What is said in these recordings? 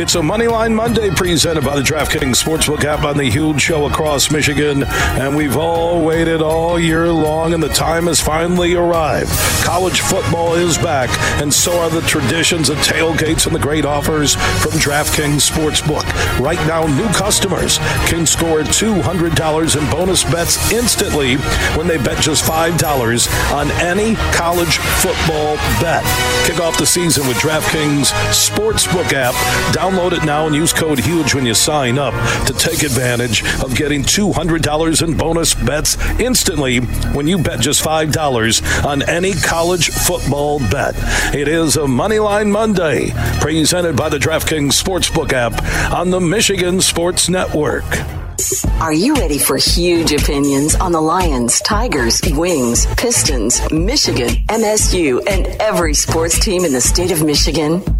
It's a Moneyline Monday presented by the DraftKings Sportsbook app on the huge show across Michigan. And we've all waited all year long, and the time has finally arrived. College football is back, and so are the traditions of tailgates and the great offers from DraftKings Sportsbook. Right now, new customers can score $200 in bonus bets instantly when they bet just $5 on any college football bet. Kick off the season with DraftKings Sportsbook app. Download it now and use code HUGE when you sign up to take advantage of getting $200 in bonus bets instantly when you bet just $5 on any college football bet. It is a Moneyline Monday presented by the DraftKings Sportsbook app on the Michigan Sports Network. Are you ready for huge opinions on the Lions, Tigers, Wings, Pistons, Michigan, MSU, and every sports team in the state of Michigan?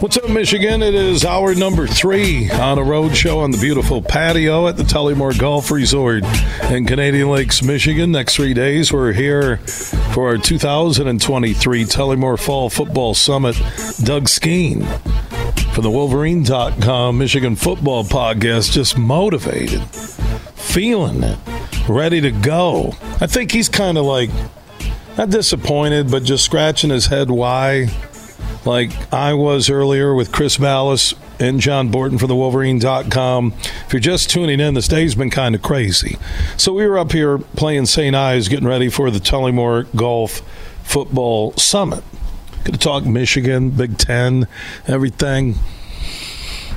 What's up, Michigan? It is hour number three on a road show on the beautiful patio at the Tullymore Golf Resort in Canadian Lakes, Michigan. Next three days, we're here for our 2023 Tullymore Fall Football Summit. Doug Skene from the Wolverine.com Michigan Football Podcast, just motivated, feeling it, ready to go. I think he's kind of like, not disappointed, but just scratching his head why like I was earlier with Chris Balas and John Borton for the Wolverine.com. If you're just tuning in, this day's been kind of crazy. So we were up here playing St. Ives, getting ready for the Tullymore Golf Football Summit. Going to talk Michigan, Big Ten, everything.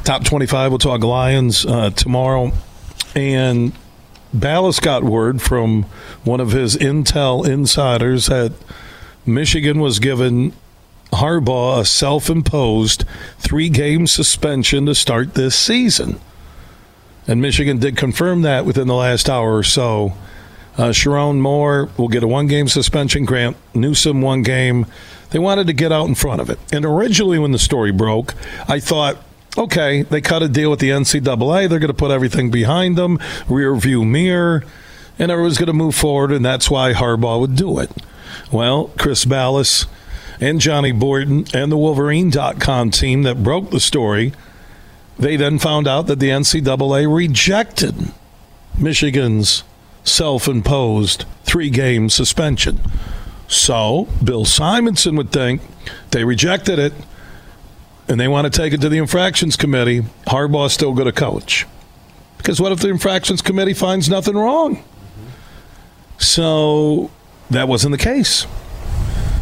Top 25, we'll talk Lions uh, tomorrow. And Balas got word from one of his intel insiders that Michigan was given Harbaugh a self imposed three game suspension to start this season. And Michigan did confirm that within the last hour or so. Uh, Sherrone Moore will get a one game suspension, Grant Newsome one game. They wanted to get out in front of it. And originally, when the story broke, I thought, okay, they cut a deal with the NCAA. They're going to put everything behind them, rear view mirror, and everyone's going to move forward, and that's why Harbaugh would do it. Well, Chris Balas and Johnny Borton and the Wolverine.com team that broke the story, they then found out that the NCAA rejected Michigan's self imposed three game suspension. So, Bill Simonson would think they rejected it and they want to take it to the infractions committee. Harbaugh's still going to coach. Because what if the infractions committee finds nothing wrong? So, that wasn't the case.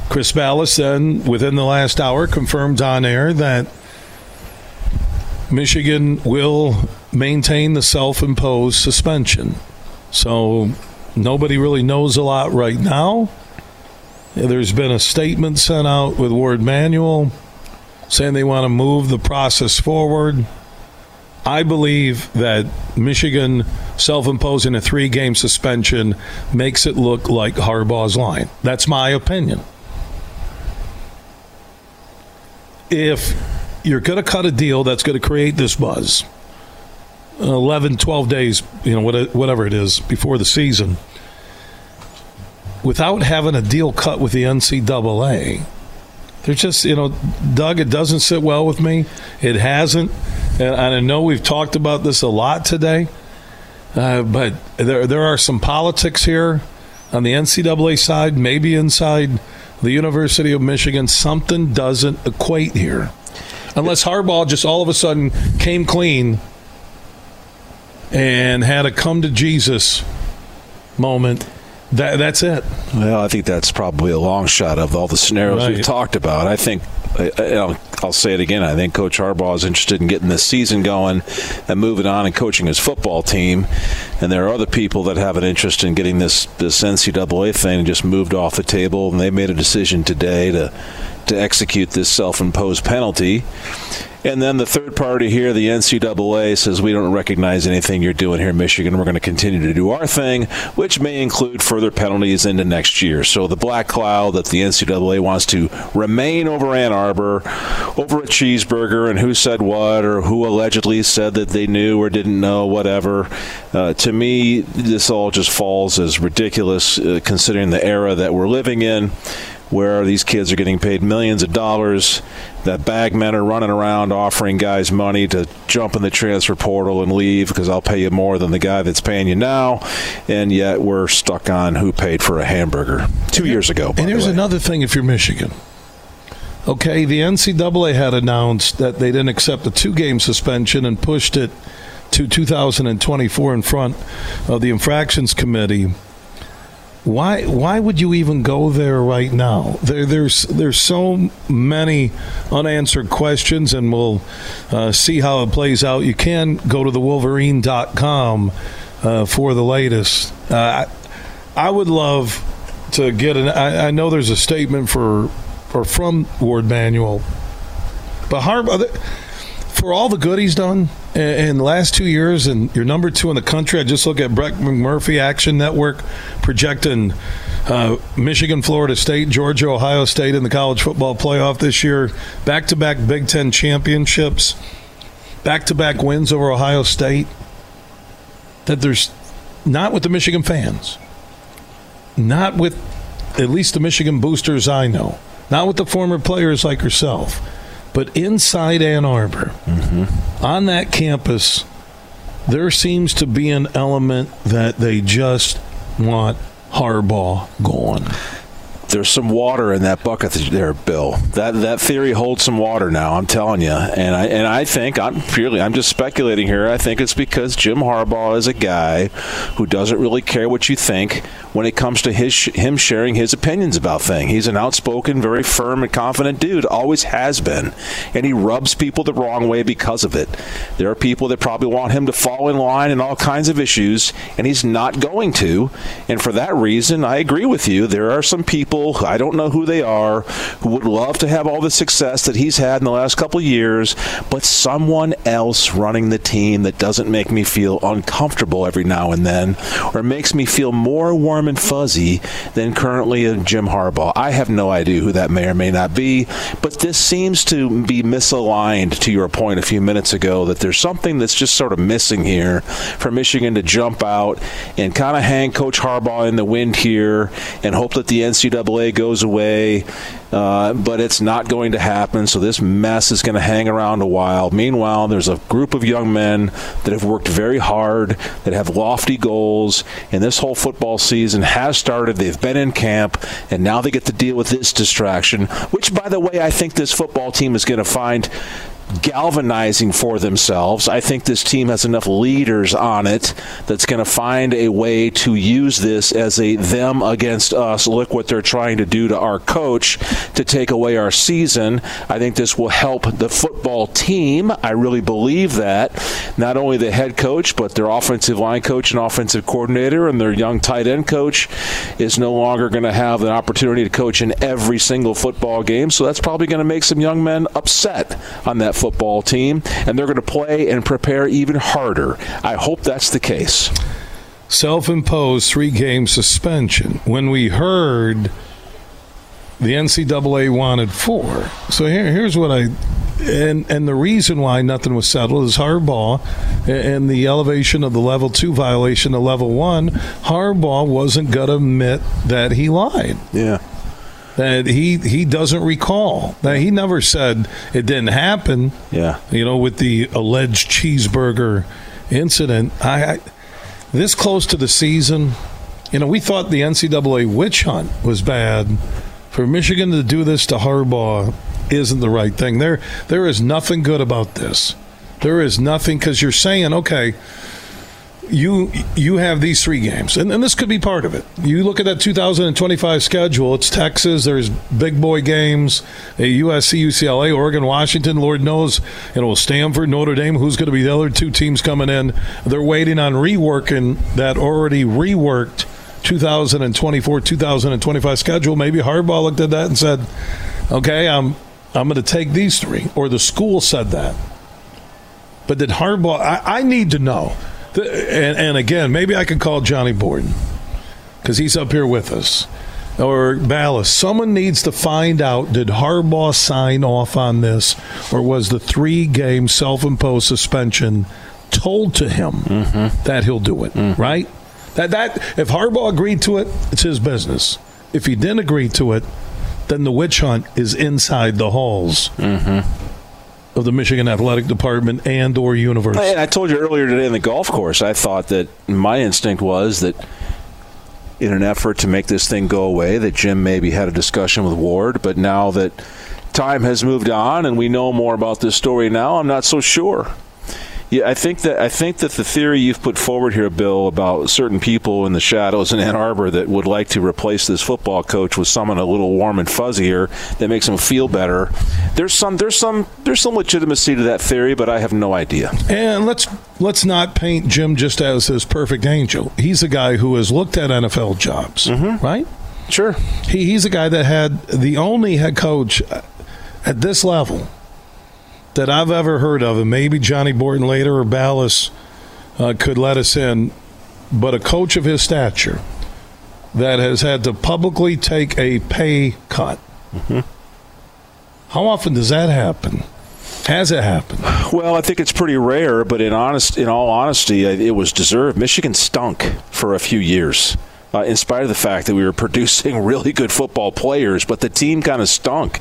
Chris Balas then, within the last hour, confirmed on air that Michigan will maintain the self imposed suspension. So nobody really knows a lot right now. There's been a statement sent out with Warde Manuel saying they want to move the process forward. I believe that Michigan self imposing a three game suspension makes it look like Harbaugh's line. That's my opinion. If you're going to cut a deal that's going to create this buzz 11 12 days you know whatever it is before the season without having a deal cut with the ncaa they're just you know doug it doesn't sit well with me. It hasn't. And i know we've talked about this a lot today uh, but there, there are some politics here on the ncaa side maybe inside the University of Michigan, something doesn't equate here. Unless Harbaugh just all of a sudden came clean and had a come to Jesus moment. That, that's it. Well, I think that's probably a long shot of all the scenarios right. we've talked about. I think I'll, I'll say it again. I think Coach Harbaugh is interested in getting this season going and moving on and coaching his football team. And there are other people that have an interest in getting this this NCAA thing just moved off the table. And they made a decision today to to execute this self-imposed penalty. And then the third party here, the NCAA, says we don't recognize anything you're doing here in Michigan. We're going to continue to do our thing, which may include further penalties into next year. So the black cloud that the NCAA wants to remain over Ann Arbor, over a cheeseburger, and who said what, or who allegedly said that they knew or didn't know, whatever. Uh, to me, this all just falls as ridiculous uh, considering the era that we're living in where these kids are getting paid millions of dollars, that bag men are running around offering guys money to jump in the transfer portal and leave because I'll pay you more than the guy that's paying you now, and yet we're stuck on who paid for a hamburger two years ago. And here's another thing if you're Michigan. Okay, the NCAA had announced that they didn't accept the two game suspension and pushed it to 2024 in front of the infractions committee why why would you even go there right now? There, there's there's so many unanswered questions, and we'll uh, see how it plays out. You can go to the Wolverine.com uh, for the latest. Uh, I, I would love to get an. I, I know there's a statement for or from Warde Manuel, but Harb for all the good he's done in the last two years, and you're number two in the country. I just look at Brett McMurphy Action Network projecting uh, Michigan, Florida State, Georgia, Ohio State in the college football playoff this year. Back to back Big Ten championships, back to back wins over Ohio State. That there's not with the Michigan fans, not with at least the Michigan boosters I know, not with the former players like yourself but inside Ann Arbor, mm-hmm. on that campus, there seems to be an element that they just want Harbaugh gone there's some water in that bucket there, Bill. That that theory holds some water now. I'm telling you, and I and I think I'm purely I'm just speculating here. I think it's because Jim Harbaugh is a guy who doesn't really care what you think when it comes to his him sharing his opinions about things. He's an outspoken, very firm and confident dude. Always has been, and he rubs people the wrong way because of it. There are people that probably want him to fall in line in all kinds of issues, and he's not going to. And for that reason, I agree with you. There are some people people, I don't know who they are, who would love to have all the success that he's had in the last couple of years, but someone else running the team that doesn't make me feel uncomfortable every now and then, or makes me feel more warm and fuzzy than currently Jim Harbaugh. I have no idea who that may or may not be, but this seems to be misaligned to your point a few minutes ago that there's something that's just sort of missing here for Michigan to jump out and kind of hang Coach Harbaugh in the wind here and hope that the NCAA Goes away, uh, but it's not going to happen. So this mess is going to hang around a while. Meanwhile, there's a group of young men that have worked very hard, that have lofty goals, and this whole football season has started. They've been in camp, and now they get to deal with this distraction, which, by the way, I think this football team is going to find galvanizing for themselves. I think this team has enough leaders on it that's going to find a way to use this as a them against us. Look what they're trying to do to our coach to take away our season. I think this will help the football team. I really believe that. Not only the head coach, but their offensive line coach and offensive coordinator and their young tight end coach is no longer going to have an opportunity to coach in every single football game. So that's probably going to make some young men upset on that football team, and they're going to play and prepare even harder. I hope that's the case. Self imposed three game suspension. When we heard the NCAA wanted four. So here, here's what I. And, and the reason why nothing was settled is Harbaugh and the elevation of the level two violation to level one. Harbaugh wasn't going to admit that he lied. Yeah that he he doesn't recall. That he never said it didn't happen. Yeah, you know, with the alleged cheeseburger incident. I, I this close to the season, you know, we thought the NCAA witch hunt was bad. For Michigan to do this to Harbaugh isn't the right thing. There there is nothing good about this. There is nothing because you're saying, okay, you you have these three games, and, and, this could be part of it. You look at that 2025 schedule. It's Texas. There's big boy games. A USC, UCLA, Oregon, Washington. Lord knows, you know, Stanford, Notre Dame. Who's going to be the other two teams coming in? They're waiting on reworking that already reworked 2024 2025 schedule. Maybe Harbaugh looked at that and said, "Okay, I'm I'm going to take these three. Or the school said that. But did Harbaugh? I, I need to know and, and again, maybe I could call Johnny Borton because he's up here with us. Or Balas, Someone needs to find out did Harbaugh sign off on this, or was the three game self imposed suspension told to him mm-hmm. that he'll do it, mm-hmm. right? That, that If Harbaugh agreed to it, it's his business. If he didn't agree to it, then the witch hunt is inside the halls. Mm-hmm of the Michigan Athletic Department and or university. And I told you earlier today in the golf course, I thought that my instinct was that in an effort to make this thing go away, that Jim maybe had a discussion with Ward, but now that time has moved on and we know more about this story now, I'm not so sure. Yeah, I think that I think that the theory you've put forward here, Bill, about certain people in the shadows in Ann Arbor that would like to replace this football coach with someone a little warm and fuzzier that makes them feel better. There's some there's some there's some legitimacy to that theory, but I have no idea. And let's let's not paint Jim just as this perfect angel. He's a guy who has looked at NFL jobs, mm-hmm. right? Sure. He, he's a guy that had the only head coach at this level that I've ever heard of, and maybe Johnny Borton later or Balas uh, could let us in, but a coach of his stature that has had to publicly take a pay cut. Mm-hmm. How often does that happen? Has it happened? Well, I think it's pretty rare, but in honest, in all honesty, it was deserved. Michigan stunk for a few years. Uh, in spite of the fact that we were producing really good football players, but the team kind of stunk.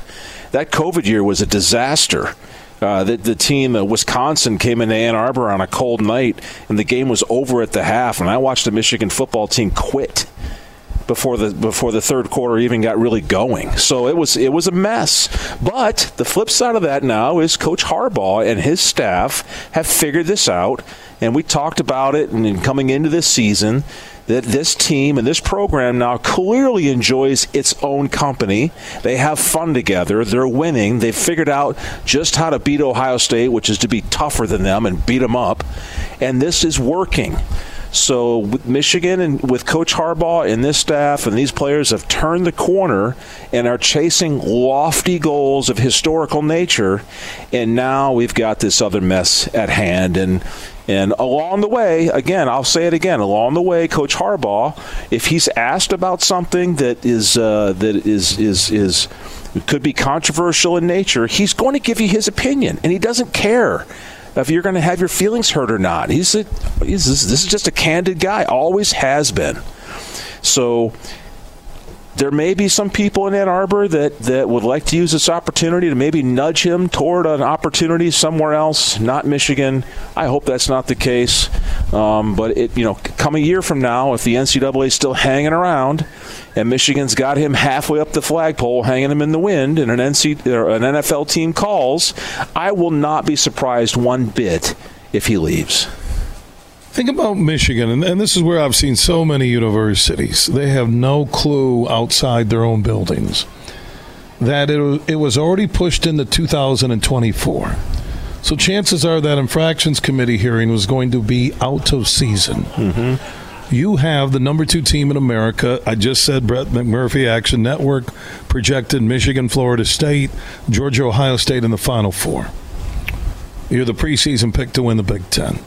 That COVID year was a disaster. Uh, the, the team, uh, Wisconsin, came into Ann Arbor on a cold night, and the game was over at the half. And I watched the Michigan football team quit before the before the third quarter even got really going. So it was it was a mess. But the flip side of that now is Coach Harbaugh and his staff have figured this out, and we talked about it. And coming into this season, that this team and this program now clearly enjoys its own company. They have fun together. They're winning. They've figured out just how to beat Ohio State, which is to be tougher than them and beat them up. And this is working. So with Michigan and with Coach Harbaugh and this staff and these players have turned the corner and are chasing lofty goals of historical nature. And now we've got this other mess at hand. And and along the way, again, I'll say it again. Along the way, Coach Harbaugh, if he's asked about something that is uh, that is is is could be controversial in nature, he's going to give you his opinion, and he doesn't care if you're going to have your feelings hurt or not. He's, a, he's this is just a candid guy. Always has been. So there may be some people in Ann Arbor that, that would like to use this opportunity to maybe nudge him toward an opportunity somewhere else, not Michigan. I hope that's not the case. Um, but it, you know, come a year from now, if the NCAA is still hanging around, and Michigan's got him halfway up the flagpole, hanging him in the wind, and an NC or an NFL team calls, I will not be surprised one bit if he leaves. Think about Michigan, and, and, this is where I've seen so many universities. They have no clue outside their own buildings that it, it was already pushed into 2024. So chances are that infractions committee hearing was going to be out of season. Mm-hmm. You have the number two team in America. I just said Brett McMurphy Action Network projected Michigan, Florida State, Georgia, Ohio State in the Final Four. You're the preseason pick to win the Big Ten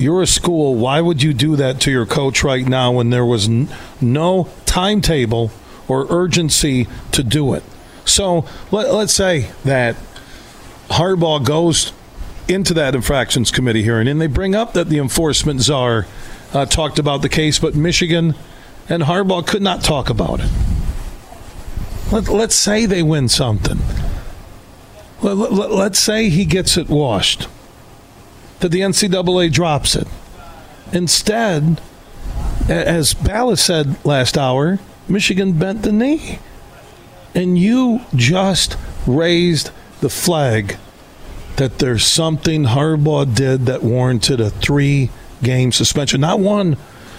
you're a school. Why would you do that to your coach right now when there was n- no timetable or urgency to do it? So let, us say that Harbaugh goes into that infractions committee hearing and they bring up that the enforcement czar uh, talked about the case, but Michigan and Harbaugh could not talk about it. Let, us say they win something. Let, let, let's say he gets it washed that the NCAA drops it. Instead, as Balas said last hour, Michigan bent the knee. And you just raised the flag that there's something Harbaugh did that warranted a three game suspension, not one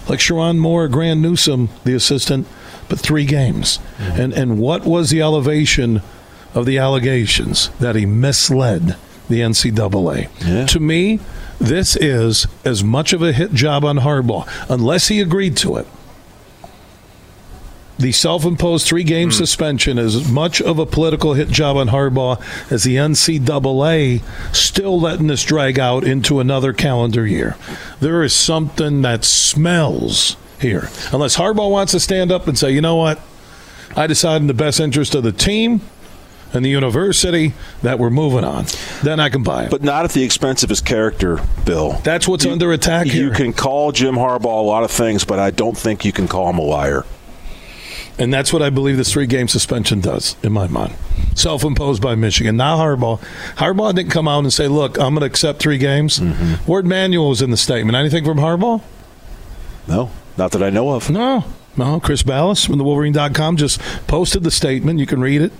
like Sherrone Moore, Grant Newsome, the assistant, but three games. Mm-hmm. And and what was the elevation of the allegations that he misled the NCAA? Yeah. To me, this is as much of a hit job on Harbaugh, unless he agreed to it the self-imposed three-game mm. suspension is as much of a political hit job on Harbaugh as the NCAA still letting this drag out into another calendar year. There is something that smells here. Unless Harbaugh wants to stand up and say, you know what, I decide in the best interest of the team and the university that we're moving on. Then I can buy it. But not at the expense of his character, Bill. That's what's you, under attack here. You can call Jim Harbaugh a lot of things, but I don't think you can call him a liar. And that's what I believe this three game suspension does, in my mind. Self imposed by Michigan. Now Harbaugh. Harbaugh didn't come out and say, look, I'm going to accept three games. Mm-hmm. Warde Manuel was in the statement. Anything from Harbaugh? No, not that I know of. No, no. Chris Balas from the Wolverine.com just posted the statement. You can read it.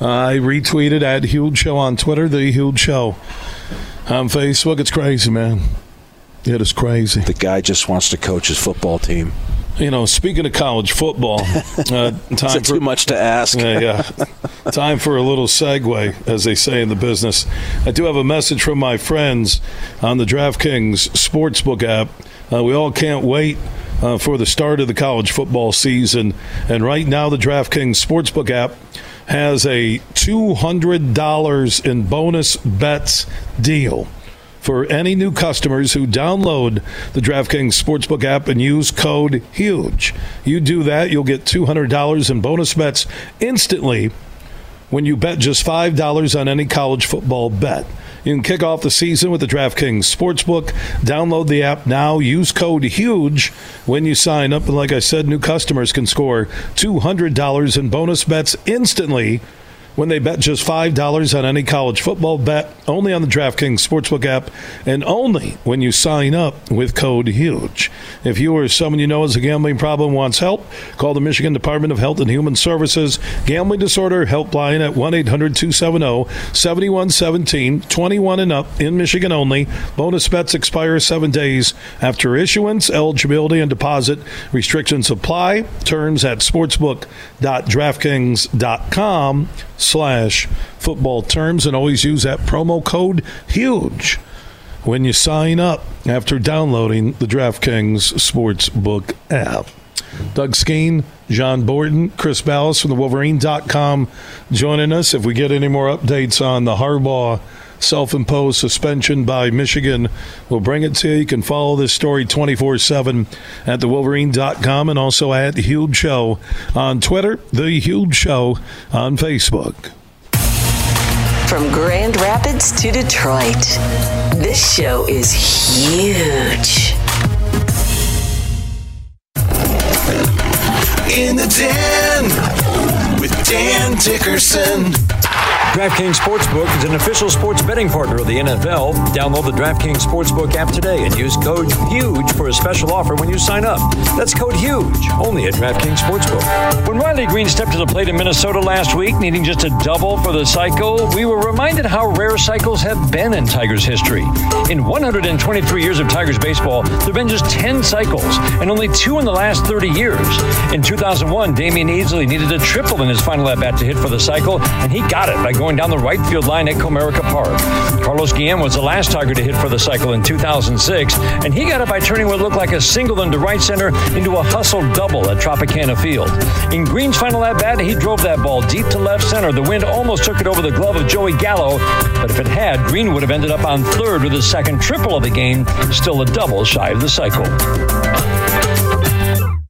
Uh, I retweeted at Huge Show on Twitter, the Huge Show on Facebook. It's crazy, man. It is crazy. The guy just wants to coach his football team. You know, speaking of college football, uh, time for, too much to ask. yeah, yeah. time for a little segue, as they say in the business. I do have a message from my friends on the DraftKings Sportsbook app. Uh, we all can't wait uh, for the start of the college football season, and right now the DraftKings Sportsbook app has a $200 in bonus bets deal for any new customers who download the DraftKings Sportsbook app and use code HUGE. You do that, you'll get $200 in bonus bets instantly when you bet just $5 on any college football bet. You can kick off the season with the DraftKings Sportsbook. Download the app now. Use code HUGE when you sign up. And like I said, new customers can score $200 in bonus bets instantly when they bet just $5 on any college football bet, only on the DraftKings Sportsbook app, and only when you sign up with code HUGE. If you or someone you know has a gambling problem wants help, call the Michigan Department of Health and Human Services Gambling Disorder Helpline at 1 800 270 7117, 21 and up in Michigan only. Bonus bets expire seven days after issuance. Eligibility and deposit restrictions apply. Terms at sportsbook.draftkings.com slash football terms and always use that promo code HUGE when you sign up after downloading the DraftKings Sportsbook app. Doug Skene, John Borton, Chris Balas from the Wolverine.com joining us. If we get any more updates on the Harbaugh self imposed suspension by Michigan. We'll bring it to you. You can follow this story 24 7 at thewolverine.com and also at The Huge Show on Twitter, The Huge Show on Facebook. From Grand Rapids to Detroit, this show is huge. In the Den with Dan Dickerson. DraftKings Sportsbook is an official sports betting partner of the NFL. Download the DraftKings Sportsbook app today and use code HUGE for a special offer when you sign up. That's code HUGE, only at DraftKings Sportsbook. When Riley Greene stepped to the plate in Minnesota last week, needing just a double for the cycle, we were reminded how rare cycles have been in Tigers history. In 123 years of Tigers baseball, there have been just 10 cycles, and only two in the last 30 years. In 2001, Damion Easley needed a triple in his final at bat to hit for the cycle, and he got it by going down the right field line at Comerica Park. Carlos Guillen was the last Tiger to hit for the cycle in 2006, and he got it by turning what looked like a single into right center into a hustle double at Tropicana Field. In Greene's final at bat, he drove that ball deep to left center. The wind almost took it over the glove of Joey Gallo, but if it had, Green would have ended up on third with his second triple of the game, still a double shy of the cycle.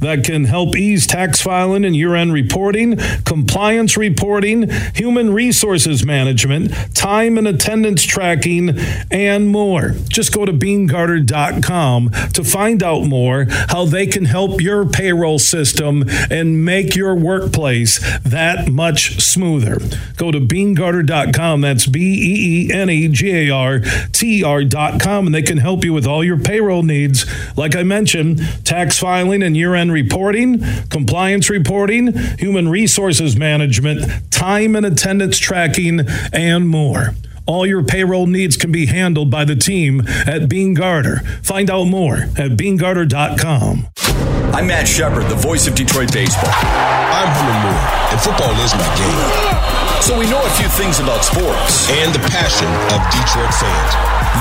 That can help ease tax filing and year end reporting, compliance reporting, human resources management, time and attendance tracking, and more. Just go to beenegarter.com to find out more how they can help your payroll system and make your workplace that much smoother. Go to beenegarter.com. That's B E E N E G A R T R.com, and they can help you with all your payroll needs. Like I mentioned, tax filing and year end reporting, compliance reporting, human resources management, time and attendance tracking, and more. All your payroll needs can be handled by the team at Beene Garter. Find out more at beenegarter.com. I'm Matt Shepard, the voice of Detroit baseball. I'm Herman Moore, and football is my game. So we know a few things about sports and the passion of Detroit fans.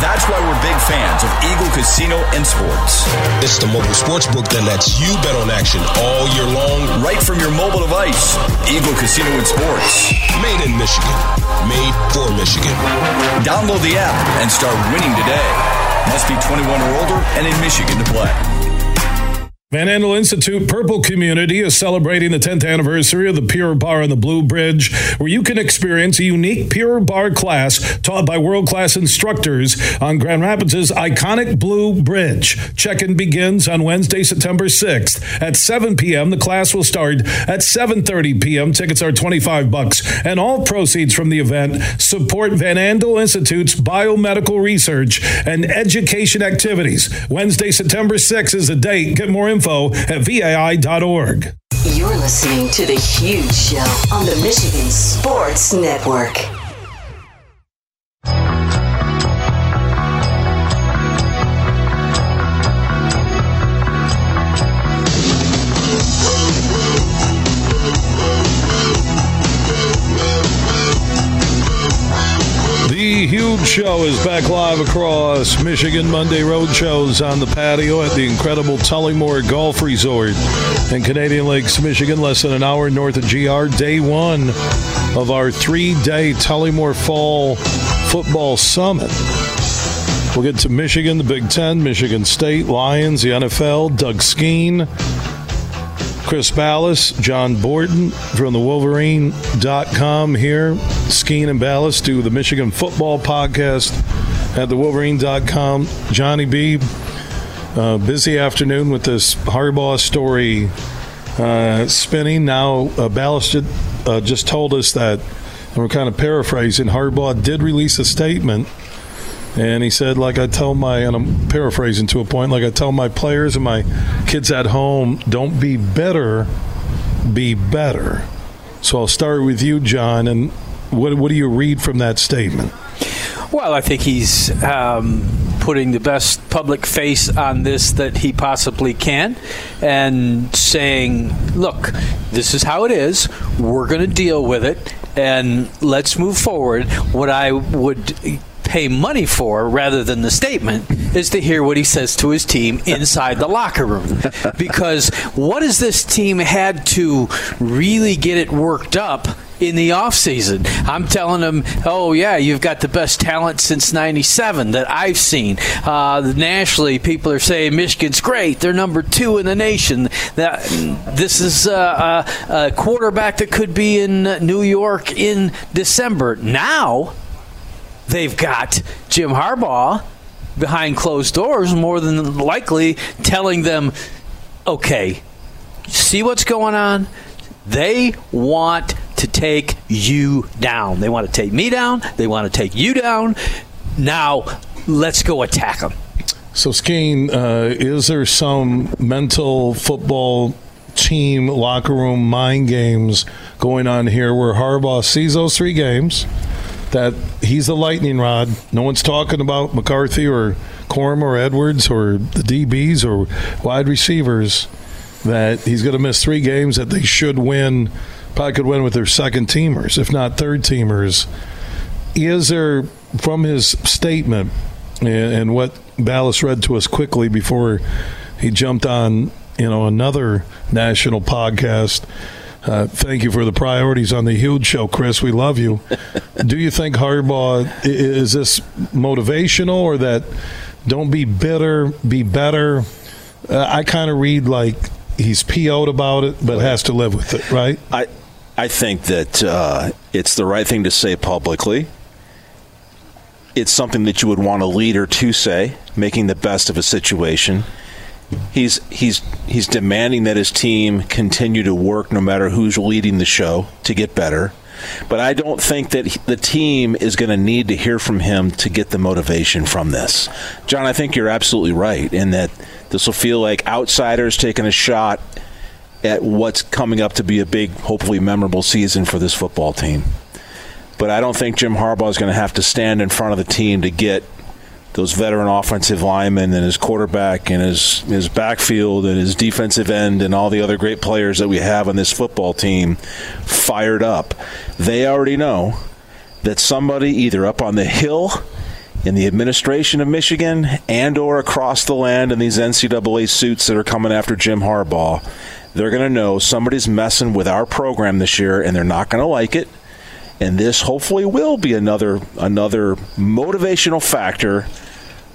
That's why we're big fans of Eagle Casino and Sports. It's the mobile sports book that lets you bet on action all year long. Right from your mobile device. Eagle Casino and Sports. Made in Michigan. Made for Michigan. Download the app and start winning today. Must be 21 or older and in Michigan to play. Van Andel Institute Purple Community is celebrating the 10th anniversary of the Pure Barre on the Blue Bridge, where you can experience a unique Pure Barre class taught by world class instructors on Grand Rapids' iconic Blue Bridge. Check in begins on Wednesday, September 6th at 7 p.m. The class will start at 7:30 p.m. Tickets are 25 bucks, and all proceeds from the event support Van Andel Institute's biomedical research and education activities. Wednesday, September 6th is the date. Get more info at vai.org. You're listening to The Huge Show on the Michigan Sports Network. Show is back live across Michigan. Monday road shows on the patio at the incredible Tullymore Golf Resort in Canadian Lakes, Michigan, less than an hour north of GR. Day one of our three day Tullymore Fall Football Summit. We'll get to Michigan, the Big Ten, Michigan State, Lions, the NFL, Doug Skene, Chris Balas, John Borton from the Wolverine.com here. Skene and Balas do the Michigan Football Podcast at the Wolverine.com. Johnny B, uh, busy afternoon with this Harbaugh story uh, spinning. Now, uh, Balas did, uh, just told us that, and we're kind of paraphrasing, Harbaugh did release a statement. And he said, like I tell my, and I'm paraphrasing to a point, like I tell my players and my kids at home, don't be bitter, be better. So I'll start with you, John. And what, what do you read from that statement? Well, I think he's um, putting the best public face on this that he possibly can and saying, look, this is how it is. We're going to deal with it and let's move forward. What I would pay money for rather than the statement is to hear what he says to his team inside the locker room. Because what has this team had to really get it worked up in the offseason. I'm telling them, oh, yeah, you've got the best talent since 97 that I've seen. Uh, nationally, people are saying Michigan's great. They're number two in the nation. That This is a, a, a quarterback that could be in New York in December. Now, they've got Jim Harbaugh behind closed doors, more than likely telling them, okay, see what's going on? They want to take you down. They want to take me down. They want to take you down. Now, let's go attack them. So, Skene, uh, is there some mental football team locker room mind games going on here where Harbaugh sees those three games? That he's a lightning rod. No one's talking about McCarthy or Corum or Edwards or the DBs or wide receivers. That he's going to miss three games that they should win. Probably could win with their second teamers, if not third teamers. Is there, from his statement and, what Balas read to us quickly before he jumped on, you know, another national podcast? Uh, thank you for the priorities on the huge show, Chris. We love you. Do you think Harbaugh is this motivational or that don't be bitter, be better? Uh, I kind of read like he's PO'd about it, but has to live with it, right? I I think that uh, it's the right thing to say publicly. It's something that you would want a leader to say, making the best of a situation. He's he's he's demanding that his team continue to work no matter who's leading the show to get better. But I don't think that the team is going to need to hear from him to get the motivation from this. John, I think you're absolutely right in that this will feel like outsiders taking a shot at what's coming up to be a big, hopefully memorable season for this football team. But I don't think Jim Harbaugh is going to have to stand in front of the team to get those veteran offensive linemen and his quarterback and his his backfield and his defensive end and all the other great players that we have on this football team fired up. They already know that somebody either up on the hill in the administration of Michigan and or across the land in these NCAA suits that are coming after Jim Harbaugh, they're going to know somebody's messing with our program this year and they're not going to like it. And this hopefully will be another another motivational factor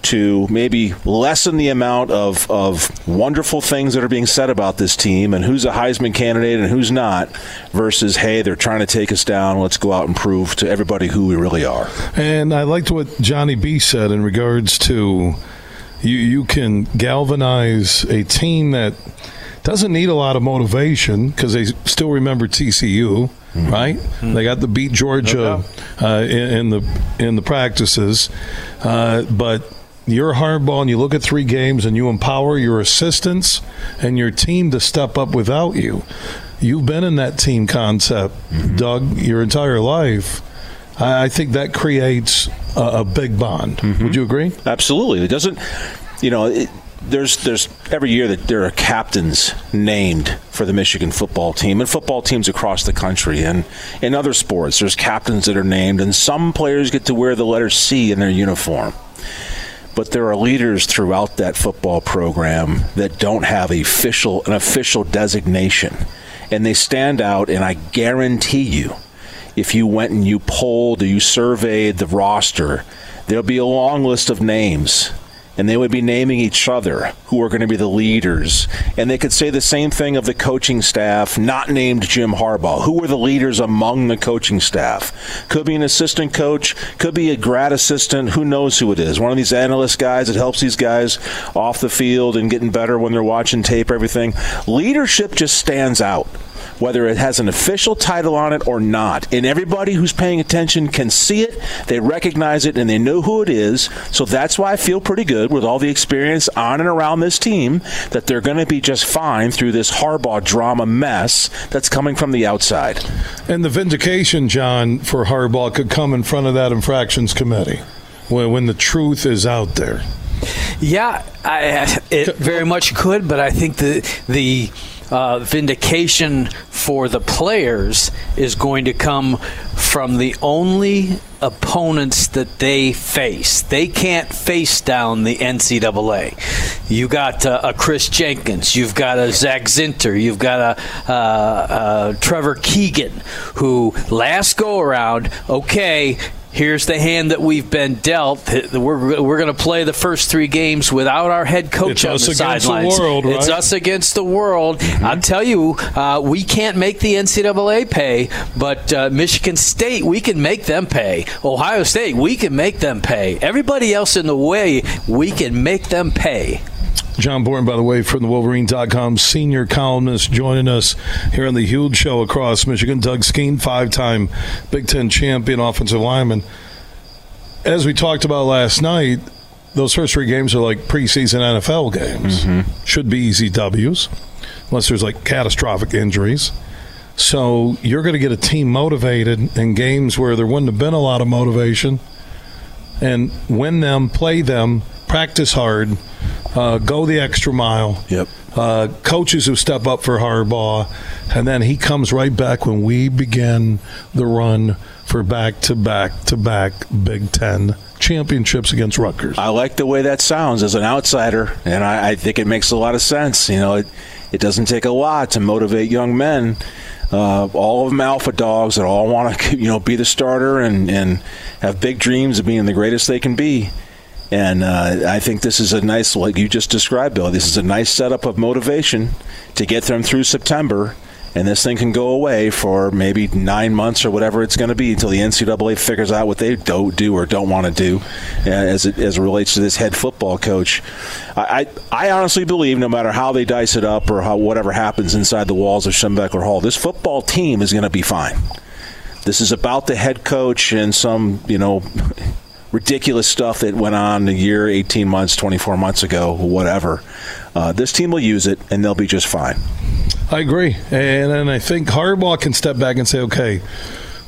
to maybe lessen the amount of, of wonderful things that are being said about this team and who's a Heisman candidate and who's not versus, hey, they're trying to take us down. Let's go out and prove to everybody who we really are. And I liked what Johnny B said in regards to you. You can galvanize a team that doesn't need a lot of motivation because they still remember TCU, right? They got to beat Georgia uh, in, in the in the practices, uh, but. You're Harbaugh, and you look at three games, and you empower your assistants and your team to step up without you. You've been in that team concept, mm-hmm. Doug, your entire life. I I think that creates a, a big bond. Mm-hmm. Would you agree? Absolutely. It doesn't, you know, it, there's there's every year that there are captains named for the Michigan football team and football teams across the country and in other sports there's captains that are named and some players get to wear the letter C in their uniform. But there are leaders throughout that football program that don't have official an official designation. And they stand out and I guarantee you if you went and you polled or you surveyed the roster, there'll be a long list of names. And they would be naming each other who are going to be the leaders. And they could say the same thing of the coaching staff, not named Jim Harbaugh. Who were the leaders among the coaching staff? Could be an assistant coach, could be a grad assistant, who knows who it is. One of these analyst guys that helps these guys off the field and getting better when they're watching tape, everything. Leadership just stands out whether it has an official title on it or not. And everybody who's paying attention can see it, they recognize it, and they know who it is. So that's why I feel pretty good with all the experience on and around this team that they're going to be just fine through this Harbaugh drama mess that's coming from the outside. And the vindication, John, for Harbaugh could come in front of that infractions committee when, when the truth is out there. Yeah, I, it very much could, but I think the the uh, vindication for the players is going to come from the only opponents that they face. They can't face down the NCAA. You got uh, a Kris Jenkins, you've got a Zach Zinter, you've got a uh, uh, Trevor Keegan, who last go around, okay, here's the hand that we've been dealt. We're, we're going to play the first three games without our head coach It's on us the against the sidelines. world, It's us against the world. I'll tell you, uh, we can't make the NCAA pay, but uh, Michigan State, we can make them pay. Ohio State, we can make them pay. Everybody else in the way, we can make them pay. John Borton, by the way, from the Wolverine.com, senior columnist, joining us here on the huge show across Michigan. Doug Skene, five time Big Ten champion offensive lineman. As we talked about last night, those first three games are like preseason NFL games. Mm-hmm. Should be easy W's, unless there's like catastrophic injuries. So you're going to get a team motivated in games where there wouldn't have been a lot of motivation and win them, play them, practice hard, uh, go the extra mile. Yep. Uh, coaches who step up for Harbaugh, and then he comes right back when we begin the run for back to back to back Big Ten championships against Rutgers. I like the way that sounds as an outsider, and I, I think it makes a lot of sense. You know, it, it doesn't take a lot to motivate young men. Uh, all of them alpha dogs that all want to, you know, be the starter and, and have big dreams of being the greatest they can be. And uh, I think this is a nice, like you just described, Bill. This is a nice setup of motivation to get them through September and this thing can go away for maybe nine months or whatever it's going to be until the NCAA figures out what they don't do or don't want to do uh, as it as it relates to this head football coach. I, I, I honestly believe no matter how they dice it up or how whatever happens inside the walls of Schembechler Hall, this football team is going to be fine. This is about the head coach and some you know ridiculous stuff that went on a year, 18 months, 24 months ago, whatever. Uh, this team will use it and they'll be just fine. I agree, and and I think Harbaugh can step back and say, okay,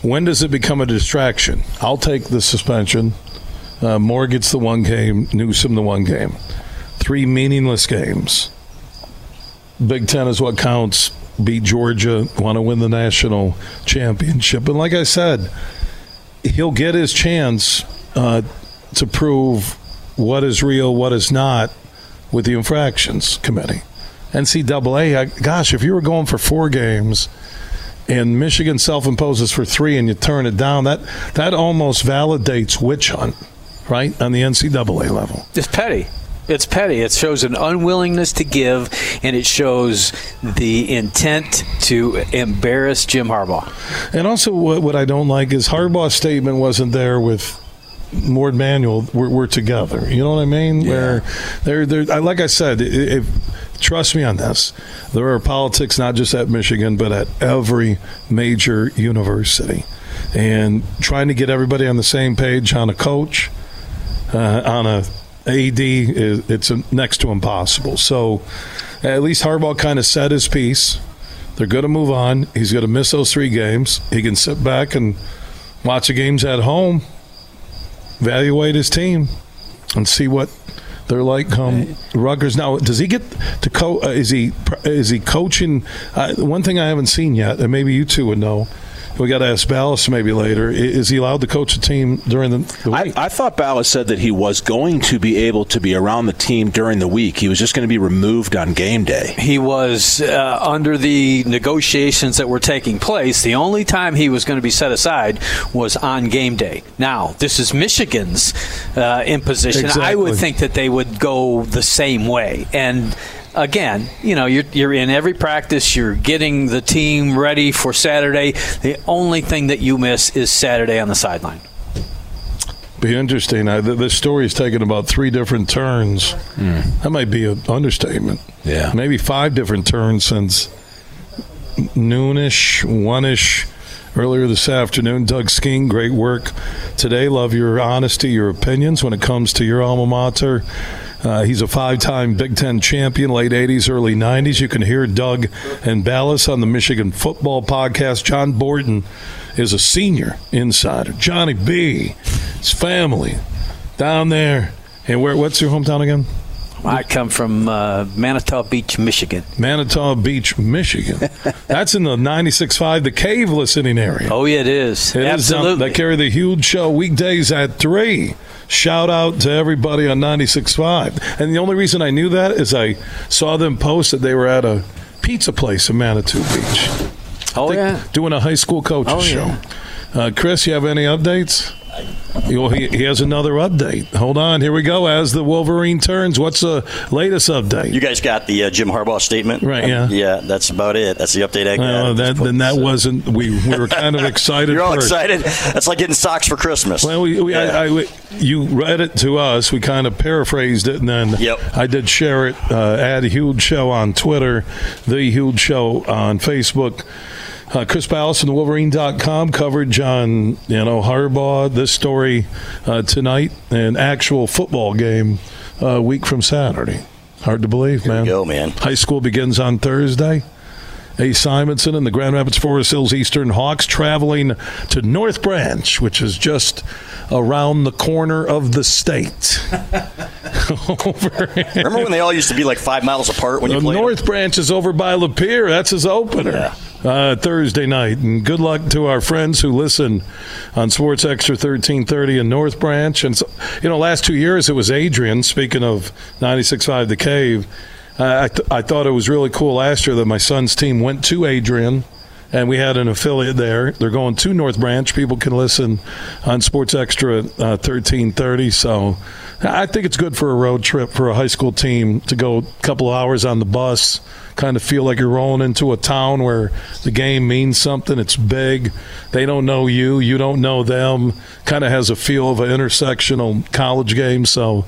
when does it become a distraction? I'll take the suspension. Uh, Moore gets the one game, Newsome the one game. Three meaningless games. Big Ten is what counts. Beat Georgia, want to win the national championship. And like I said, he'll get his chance uh, to prove what is real, what is not with the infractions committee. NCAA, I, gosh, if you were going for four games and Michigan self imposes for three and you turn it down, that, that almost validates witch hunt, right, on the NCAA level. It's petty. It's petty. It shows an unwillingness to give, and it shows the intent to embarrass Jim Harbaugh. And also, what, what I don't like is Harbaugh's statement wasn't there with Warde Manuel. We're, we're together. You know what I mean? Yeah. Where they're, they're, like I said, if, trust me on this. There are politics not just at Michigan, but at every major university. And trying to get everybody on the same page on a coach, uh, on a AD, is, it's next to impossible. So at least Harbaugh kind of said his piece. They're going to move on. He's going to miss those three games. He can sit back and watch the games at home, evaluate his team, and see what they're like come Rutgers. Now, does he get to co? Uh, is he is he coaching? Uh, one thing I haven't seen yet, and maybe you two would know. We got to ask Balas maybe later. Is he allowed to coach a team during the, the week? I, I, thought Balas said that he was going to be able to be around the team during the week. He was just going to be removed on game day. He was uh, under the negotiations that were taking place. The only time he was going to be set aside was on game day. Now, this is Michigan's uh, imposition. Exactly. I would think that they would go the same way. And again, you know, you're, you're in every practice, you're getting the team ready for Saturday. The only thing that you miss is Saturday on the sideline. Be interesting. I, this story's taken about three different turns. Mm. That might be an understatement. Yeah. Maybe five different turns since noonish, one ish earlier this afternoon. Doug Skene, great work today. Love your honesty, your opinions when it comes to your alma mater. Uh, he's a five time Big Ten champion, late 80s, early 90s. You can hear Doug and Balas on the Michigan Football Podcast. John Borton is a senior insider. Johnny B, his family down there. And where? what's your hometown again? I come from uh, Manitou Beach, Michigan. Manitou Beach, Michigan. That's in the 96.5, the cave listening area. Oh, yeah, it is. It Absolutely. Is, um, they carry the huge show weekdays at 3. Shout out to everybody on 96.5. And the only reason I knew that is I saw them post that they were at a pizza place in Manitou Beach. Oh, yeah. Doing a high school coaches Oh, show. yeah. Uh, Chris, you have any updates? Well, he, he has another update. Hold on. Here we go. As the Wolverine turns, what's the latest update? You guys got the uh, Jim Harbaugh statement, Right, yeah. Yeah, that's about it. That's the update I got. Uh, that, point, then that so. wasn't. We, we were kind of excited. You're all first. excited. That's like getting socks for Christmas. Well, we, we, Yeah. I, I, we- you read it to us. We kind of paraphrased it, and then Yep. I did share it. Uh, at Huge Show on Twitter, the Huge Show on Facebook. Uh, Chris Balas from the Wolverine.com coverage on you know Harbaugh. This story uh, tonight, an actual football game a week from Saturday. Hard to believe, man. go, man. High school begins on Thursday. A. Simonson and the Grand Rapids Forest Hills Eastern Hawks traveling to North Branch, which is just around the corner of the state. over Remember when they all used to be like five miles apart when you the played? North Branch is over by Lapeer. That's his opener. Uh, Thursday night. And good luck to our friends who listen on Sports Extra 1330 in North Branch. And, so, you know, last two years it was Adrian, speaking of 96.5 The Cave. Uh, I, th- I thought it was really cool last year that my son's team went to Adrian and we had an affiliate there. They're going to North Branch. People can listen on Sports Extra uh, 1330. So I think it's good for a road trip for a high school team to go a couple of hours on the bus, kind of feel like you're rolling into a town where the game means something. It's big. They don't know you. You don't know them. Kind of has a feel of an intersectional college game. So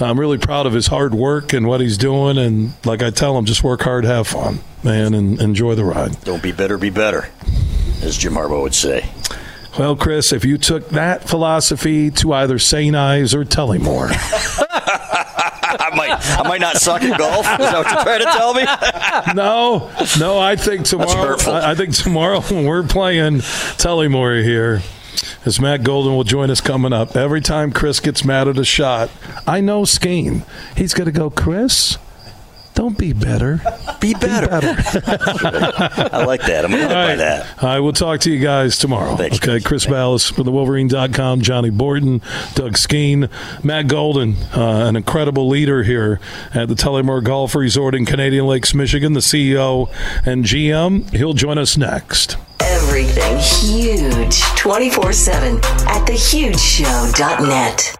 I'm really proud of his hard work and what he's doing. And like I tell him, just work hard, have fun, man, and enjoy the ride. Don't be bitter, be better, as Jim Harbaugh would say. Well, Chris, if you took that philosophy to either St. Ives or Tullymore, I might, I might not suck at golf. Is that what you're trying to tell me? no, no, I think tomorrow. I, I think tomorrow when we're playing Tullymore here, as Matt Golden will join us coming up. Every time Chris gets mad at a shot, I know Skene. He's going to go, Chris. Don't be better. Be better. I like that. I'm going to live All by right. that. All right, we'll talk to you guys tomorrow. Thanks, okay, Chris Balas from the Wolverine.com, Johnny Borton, Doug Skene, Matt Golden, uh, an incredible leader here at the Tullymore Golf Resort in Canadian Lakes, Michigan, the CEO and GM. He'll join us next. Everything huge 24 7 at thehugeshow.net.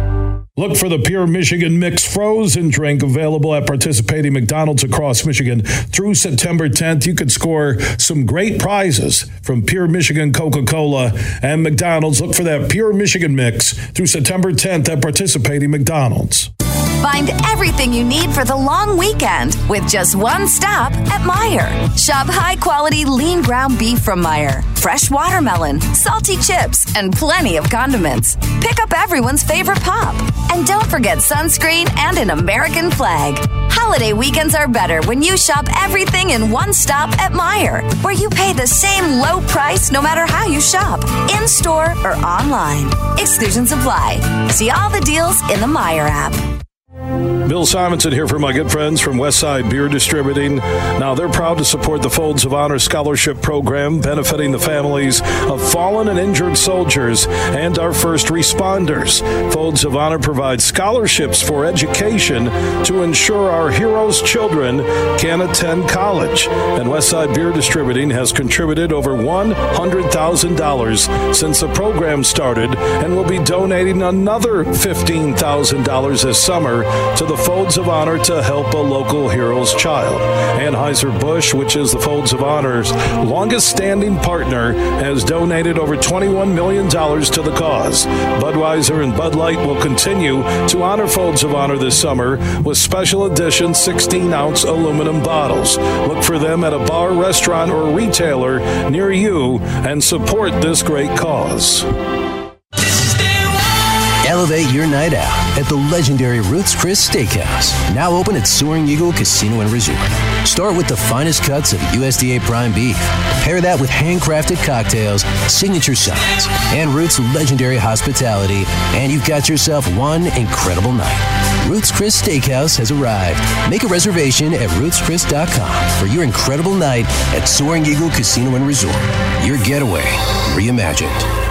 Look for the Pure Michigan Mix frozen drink available at participating McDonald's across Michigan through September 10th. You could score some great prizes from Pure Michigan Coca Cola and McDonald's. Look for that Pure Michigan Mix through September 10th at participating McDonald's. Find everything you need for the long weekend with just one stop at Meijer. Shop high quality lean ground beef from Meijer, fresh watermelon, salty chips, and plenty of condiments. Pick up everyone's favorite pop. And don't forget sunscreen and an American flag. Holiday weekends are better when you shop everything in one stop at Meijer, where you pay the same low price no matter how you shop, in store or online. Exclusions apply. See all the deals in the Meijer app. Bill Simonson here for my good friends from Westside Beer Distributing. Now, they're proud to support the Folds of Honor Scholarship Program, benefiting the families of fallen and injured soldiers and our first responders. Folds of Honor provides scholarships for education to ensure our heroes' children can attend college. And Westside Beer Distributing has contributed over $100,000 since the program started and will be donating another $15,000 this summer to the Folds of Honor to help a local hero's child. Anheuser-Busch, which is the Folds of Honor's longest standing partner, has donated over $21 million to the cause. Budweiser and Bud Light will continue to honor Folds of Honor this summer with special edition 16 ounce aluminum bottles. Look for them at a bar, restaurant, or retailer near you and support this great cause. Elevate your night out at the legendary Ruth's Chris Steakhouse, now open at Soaring Eagle Casino and Resort. Start with the finest cuts of USDA prime beef. Pair that with handcrafted cocktails, signature sides, and Ruth's legendary hospitality, and you've got yourself one incredible night. Ruth's Chris Steakhouse has arrived. Make a reservation at ruthschris.com for your incredible night at Soaring Eagle Casino and Resort. Your getaway reimagined.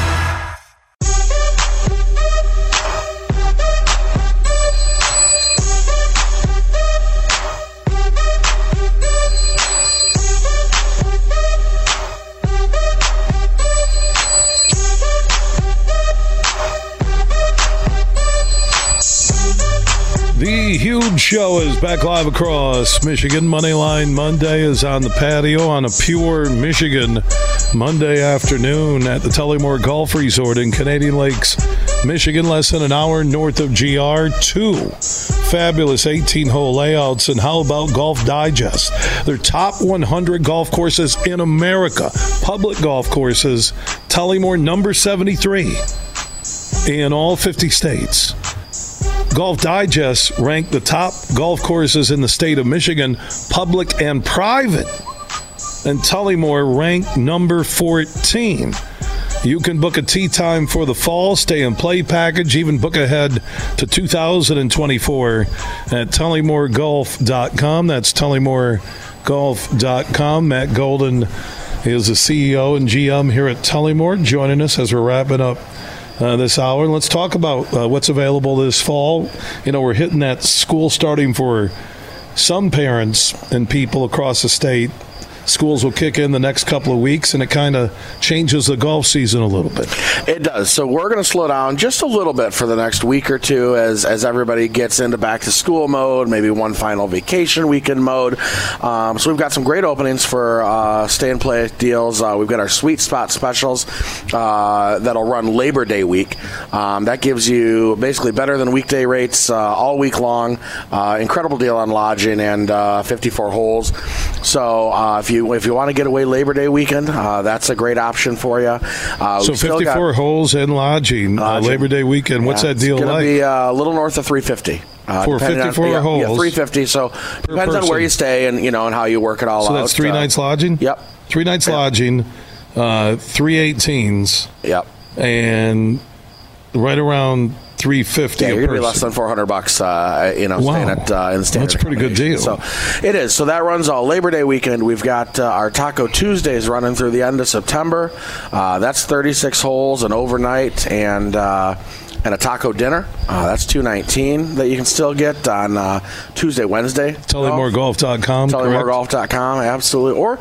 Show is back live across Michigan. Moneyline Monday is on the patio on a pure Michigan Monday afternoon at the Tullymore Golf Resort in Canadian Lakes, Michigan, less than an hour north of GR. Two fabulous 18 hole layouts. And how about Golf Digest? Their top 100 golf courses in America, public golf courses, Tullymore number 73 in all 50 states. Golf Digest ranked the top golf courses in the state of Michigan, public and private. And Tullymore ranked number 14. You can book a tee time for the fall, stay and play package, even book ahead to 2024 at tullymoregolf.com. That's tullymore.golf.com. Matt Golden is the CEO and GM here at Tullymore, joining us as we're wrapping up uh, this hour. Let's talk about uh, what's available this fall. You know, we're hitting that school starting for some parents and people across the state schools will kick in the next couple of weeks, and it kind of changes the golf season a little bit. It does. So we're going to slow down just a little bit for the next week or two as as everybody gets into back to school mode, maybe one final vacation weekend mode. Um, so we've got some great openings for uh, stay and play deals. Uh, we've got our sweet spot specials uh, that'll run Labor Day week. Um, that gives you basically better than weekday rates uh, all week long. Uh, incredible deal on lodging and uh, 54 holes. So if you if you want to get away Labor Day weekend, uh, that's a great option for you. Uh, so 54 got, holes and lodging, uh, lodging. Labor Day weekend. What's that deal it's like? Be uh, a little north of 350. Uh, For 54 on, yeah, holes, yeah, 350. So depends on where you stay and you know and how you work it all so out. So that's three uh, nights lodging. Yep. Three nights yep. lodging, uh, three 18s. Yep. And right around three fifty. Yeah, you're gonna be less than four hundred bucks. Uh, you know, wow. staying at uh, in standard. That's a pretty good deal. So it is. So that runs all Labor Day weekend. We've got uh, our Taco Tuesdays running through the end of September. Uh, that's thirty six holes and overnight and. And a taco dinner. Uh, that's two nineteen that you can still get on uh, Tuesday, Wednesday. TullymoreGolf.com. TullymoreGolf.com, absolutely. Or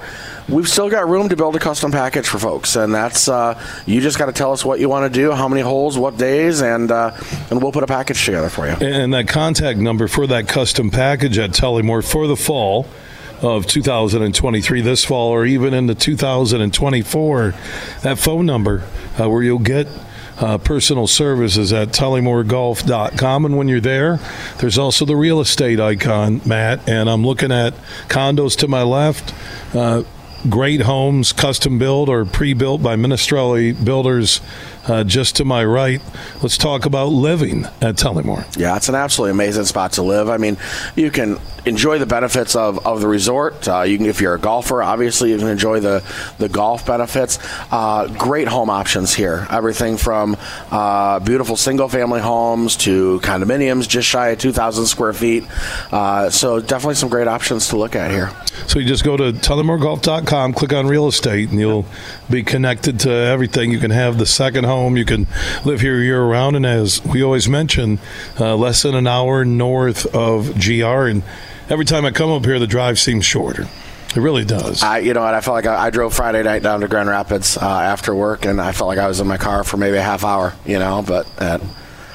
we've still got room to build a custom package for folks, and that's uh, you just got to tell us what you want to do, how many holes, what days, and uh, and we'll put a package together for you. And that contact number for that custom package at Tullymore for the fall of 2023 this fall or even into 2024 that phone number uh, where you'll get uh, personal services at tullymoregolf.com. And when you're there, there's also the real estate icon, Matt. And I'm looking at condos to my left. Uh, great homes, custom built or pre built by Minestrelli Builders uh, just to my right. Let's talk about living at Tullymore. Yeah, it's an absolutely amazing spot to live. I mean, you can enjoy the benefits of, of the resort. Uh, you can, if you're a golfer, obviously you can enjoy the, the golf benefits. Uh, great home options here. Everything from uh, beautiful single family homes to condominiums, just shy of 2,000 square feet. Uh, so definitely some great options to look at here. So you just go to tullymoregolf.com, click on real estate, and you'll be connected to everything. You can have the second home. You can live here year round. And as we always mention, uh, less than an hour north of GR. And every time I come up here, the drive seems shorter. It really does. I, you know what? I felt like I, I drove Friday night down to Grand Rapids uh, after work, and I felt like I was in my car for maybe a half hour. You know, but. Uh,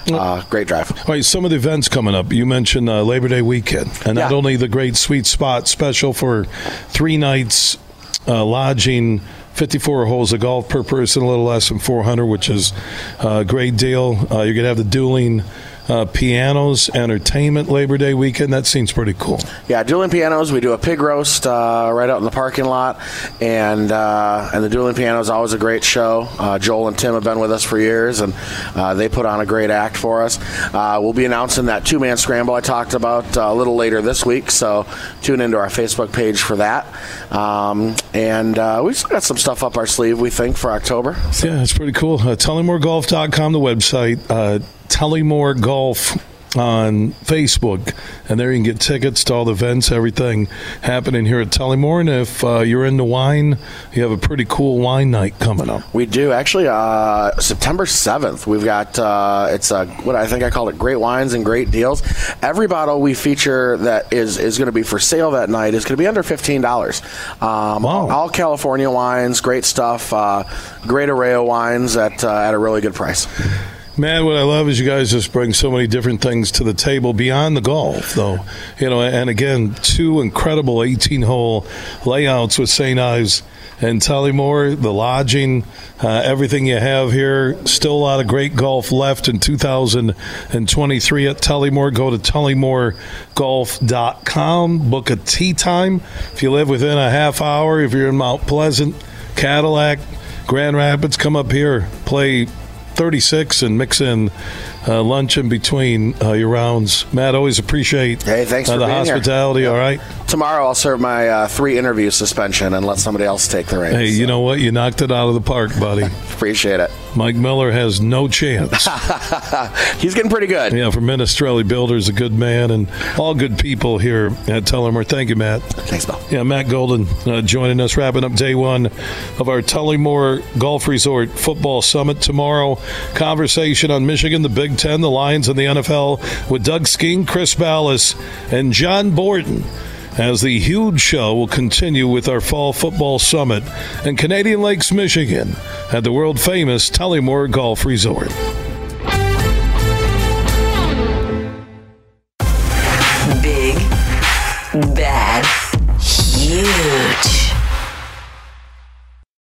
uh, great drive. All right, some of the events coming up. You mentioned uh, Labor Day weekend, and not only the great sweet spot special for three nights uh, lodging 54 holes of golf per person, a little less than 400, which is a great deal. Uh, you're going to have the dueling uh, pianos, entertainment Labor Day weekend. That seems pretty cool. Yeah, dueling pianos. We do a pig roast uh, right out in the parking lot, and uh, and the dueling piano is always a great show. Uh, Joel and Tim have been with us for years, and uh, they put on a great act for us. Uh, we'll be announcing that two man scramble I talked about a little later this week, so tune into our Facebook page for that. Um, and we've still got some stuff up our sleeve, we think, for October. Yeah, it's pretty cool. Uh, TullymoreGolf.com, the website. Tullymore Golf on Facebook, and there you can get tickets to all the events, everything happening here at Tullymore. And if uh, you're into wine, you have a pretty cool wine night coming up. We do actually. Uh, September seventh, we've got uh, it's a, what I think I call it great wines and great deals. Every bottle we feature that is is going to be for sale that night is going to be under fifteen dollars. Um, wow. All California wines, great stuff, uh, great array of wines at uh, at a really good price. Man, what I love is you guys just bring so many different things to the table beyond the golf, though. You know, and again, two incredible 18 hole layouts with St. Ives and Tullymore, the lodging, uh, everything you have here. Still a lot of great golf left in 2023 at Tullymore. Go to tullymoregolf.com, book a tee time. If you live within a half hour, if you're in Mount Pleasant, Cadillac, Grand Rapids, come up here, play 36 and mix in uh, lunch in between uh, your rounds. Matt, always appreciate Hey, thanks uh, for the being here. hospitality. All right. Tomorrow I'll serve my uh, three interview suspension and let somebody else take the reins. Hey, you know what? You knocked it out of the park, buddy. Appreciate it. Mike Miller has no chance. He's getting pretty good. Yeah, from Minestrelli Builders, a good man, and all good people here at Tullymore. Thank you, Matt. Thanks, Bill. Yeah, Matt Golden uh, joining us, wrapping up day one of our Tullymore Golf Resort Football Summit tomorrow. Conversation on Michigan, the Big Ten, the Lions, and the NFL with Doug Skene, Chris Balas, and John Borton. As the huge show will continue with our fall football summit in Canadian Lakes, Michigan, at the world famous Tullymore Golf Resort.